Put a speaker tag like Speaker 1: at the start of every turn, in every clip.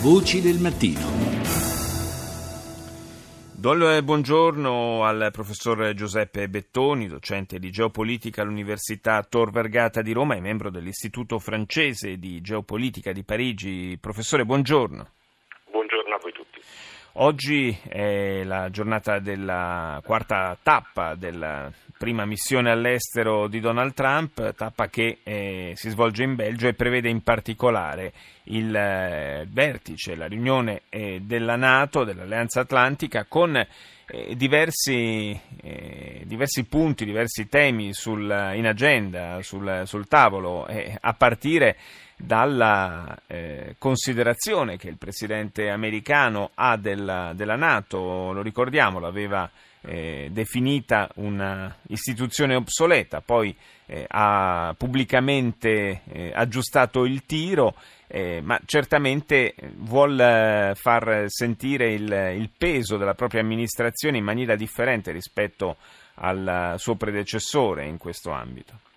Speaker 1: Voci del mattino.
Speaker 2: Do il buongiorno al professor Giuseppe Bettoni, docente di geopolitica all'Università Tor Vergata di Roma e membro dell'Istituto francese di geopolitica di Parigi. Professore, buongiorno.
Speaker 3: Buongiorno a voi tutti.
Speaker 2: Oggi è la giornata della quarta tappa della prima missione all'estero di Donald Trump, tappa che eh, si svolge in Belgio e prevede in particolare il eh, vertice, la riunione eh, della Nato, dell'Alleanza Atlantica, con eh, diversi, eh, diversi, punti, diversi temi sul, in agenda, sul, sul tavolo, a partire dalla eh, considerazione che il presidente americano ha della, della Nato, lo ricordiamo, l'aveva eh, definita un'istituzione obsoleta, poi eh, ha pubblicamente eh, aggiustato il tiro, eh, ma certamente vuol eh, far sentire il, il, peso della propria amministrazione in maniera differente rispetto al suo predecessore in questo ambito.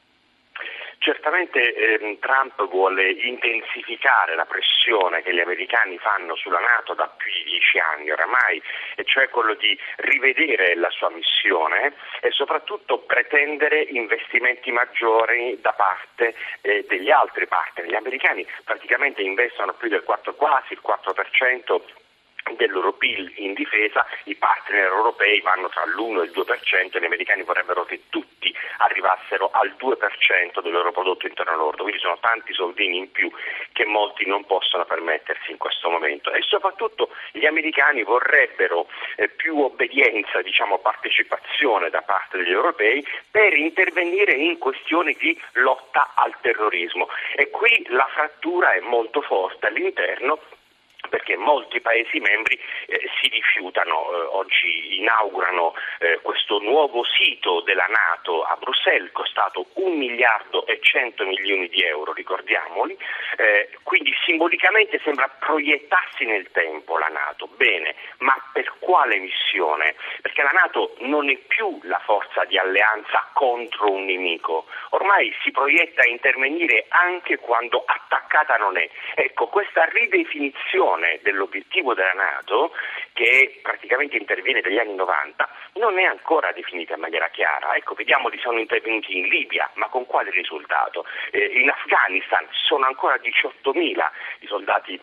Speaker 3: Certamente ehm, Trump vuole intensificare la pressione che gli americani fanno sulla Nato da più di dieci anni oramai, e cioè quello di rivedere la sua missione e soprattutto pretendere investimenti maggiori da parte eh, degli altri partner. Gli americani praticamente investono più del 4, quasi il 4% del loro PIL in difesa, i partner europei vanno tra l'1 e il 2% e gli americani vorrebbero che tutti arrivassero al 2% del loro prodotto interno lordo, quindi sono tanti soldini in più che molti non possono permettersi in questo momento. E soprattutto gli americani vorrebbero eh, più obbedienza, diciamo partecipazione da parte degli europei per intervenire in questioni di lotta al terrorismo. E qui la frattura è molto forte all'interno perché molti Paesi membri eh, si rifiutano, eh, oggi inaugurano eh, questo nuovo sito della Nato a Bruxelles, costato un miliardo e 100 milioni di euro, ricordiamoli, eh, quindi simbolicamente sembra proiettarsi nel tempo la Nato, bene, ma per quale missione? Perché la Nato non è più la forza di alleanza contro un nemico, ormai si proietta a intervenire anche quando attaccata non è. Ecco, questa ridefinizione definizione dell'obiettivo della Nato, che praticamente interviene dagli anni 90, non è ancora definita in maniera chiara. Ecco, vediamo che sono intervenuti in Libia, ma con quale risultato? Eh, in Afghanistan sono ancora 18.000 i soldati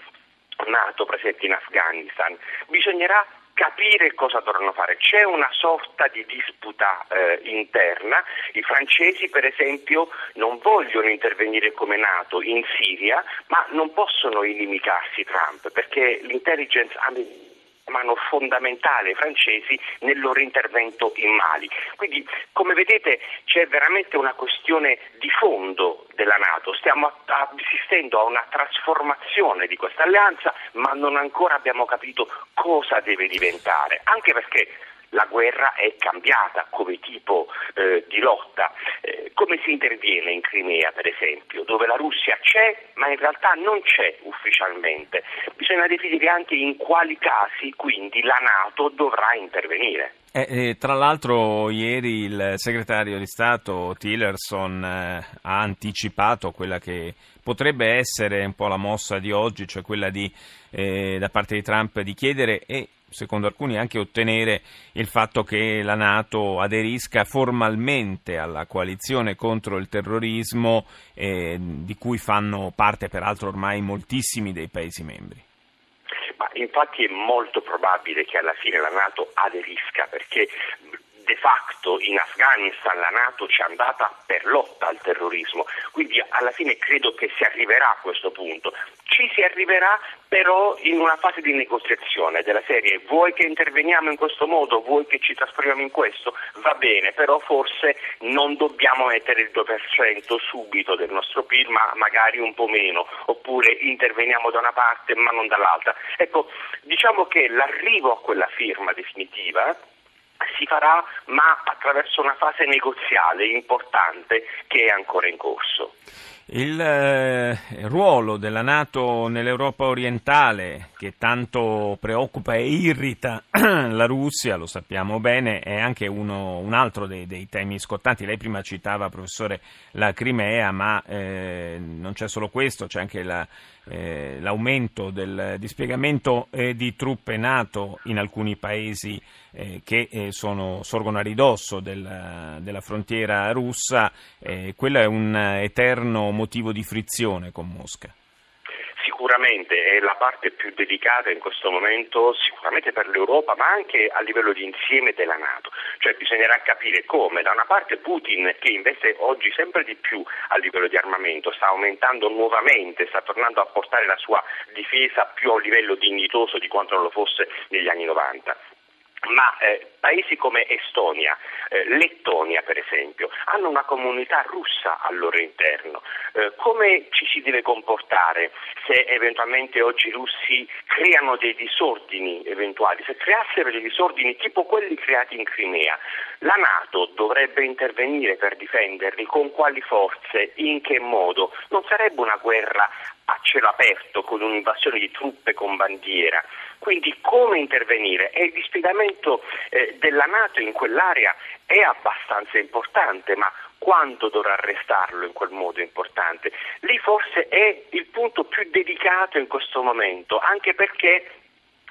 Speaker 3: NATO presenti in Afghanistan. Bisognerà capire cosa dovranno fare. C'è una sorta di disputa eh, interna. I francesi, per esempio, non vogliono intervenire come Nato in Siria, ma non possono inimicarsi Trump perché l'intelligence americana mano fondamentale ai francesi nel loro intervento in Mali. Quindi, come vedete, c'è veramente una questione di fondo della Nato. Stiamo assistendo a una trasformazione di questa alleanza, ma non ancora abbiamo capito cosa deve diventare, anche perché la guerra è cambiata come tipo eh, di lotta. Eh, come si interviene in Crimea, per esempio, dove la Russia c'è, ma in realtà non c'è ufficialmente? Bisogna definire anche in quali casi quindi la Nato dovrà intervenire.
Speaker 2: Eh, eh, tra l'altro ieri il segretario di Stato Tillerson eh, ha anticipato quella che potrebbe essere un po' la mossa di oggi, cioè quella di, eh, da parte di Trump di chiedere e secondo alcuni anche ottenere il fatto che la Nato aderisca formalmente alla coalizione contro il terrorismo eh, di cui fanno parte peraltro ormai moltissimi dei Paesi membri.
Speaker 3: Ma infatti è molto probabile che alla fine la Nato aderisca perché de facto in Afghanistan la Nato ci è andata per lotta al terrorismo, quindi alla fine credo che si arriverà a questo punto. Ci si arriverà però in una fase di negoziazione della serie. Vuoi che interveniamo in questo modo, vuoi che ci trasferiamo in questo, va bene, però forse non dobbiamo mettere il 2% subito del nostro PIL, ma magari un po' meno, oppure interveniamo da una parte ma non dall'altra. Ecco, diciamo che l'arrivo a quella firma definitiva si farà ma attraverso una fase negoziale importante che è ancora in corso.
Speaker 2: Il eh, ruolo della Nato nell'Europa orientale, che tanto preoccupa e irrita la Russia, lo sappiamo bene, è anche uno, un altro dei, dei, temi scottanti. Lei prima citava, professore, la Crimea, ma eh, non c'è solo questo, c'è anche la, eh, l'aumento del dispiegamento eh, di truppe NATO in alcuni paesi eh, che sono, sorgono a ridosso del, della frontiera russa, quello è un eterno motivo di frizione con Mosca
Speaker 3: sicuramente è la parte più delicata in questo momento, sicuramente per l'Europa, ma anche a livello di insieme della Nato. Cioè bisognerà capire come da una parte Putin, che investe oggi sempre di più a livello di armamento, sta aumentando nuovamente, sta tornando a portare la sua difesa più a un livello dignitoso di quanto non lo fosse negli anni 90 ma eh, paesi come Estonia, eh, Lettonia per esempio, hanno una comunità russa al loro interno. Eh, come ci si deve comportare se eventualmente oggi i russi creano dei disordini eventuali, se creassero dei disordini tipo quelli creati in Crimea? La Nato dovrebbe intervenire per difenderli con quali forze, in che modo? Non sarebbe una guerra a cielo aperto con un'invasione di truppe con bandiera. Quindi come intervenire? E il dispiegamento eh, della Nato in quell'area è abbastanza importante, ma quanto dovrà arrestarlo in quel modo importante? Lì forse è il punto più delicato in questo momento, anche perché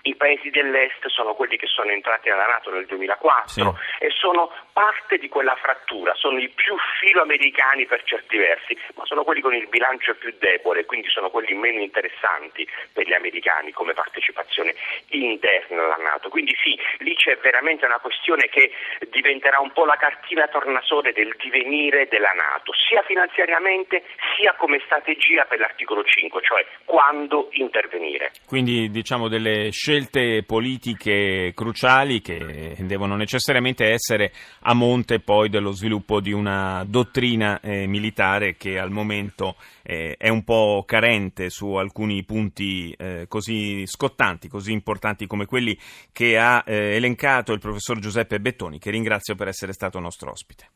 Speaker 3: i paesi dell'est sono quelli che sono entrati nella Nato nel 2004 sì. e sono parte di quella frattura, sono i più filoamericani per certi versi, ma sono quelli con il bilancio più debole, quindi sono quelli meno interessanti per gli americani come partecipazione interna alla Nato. Quindi sì, lì c'è veramente una questione che diventerà un po' la cartina tornasole del divenire della Nato, sia finanziariamente sia come strategia per l'articolo 5, cioè quando intervenire.
Speaker 2: Quindi diciamo delle scelte scelte politiche cruciali che devono necessariamente essere a monte poi dello sviluppo di una dottrina eh, militare che al momento eh, è un po' carente su alcuni punti eh, così scottanti, così importanti come quelli che ha eh, elencato il professor Giuseppe Bettoni, che ringrazio per essere stato nostro ospite.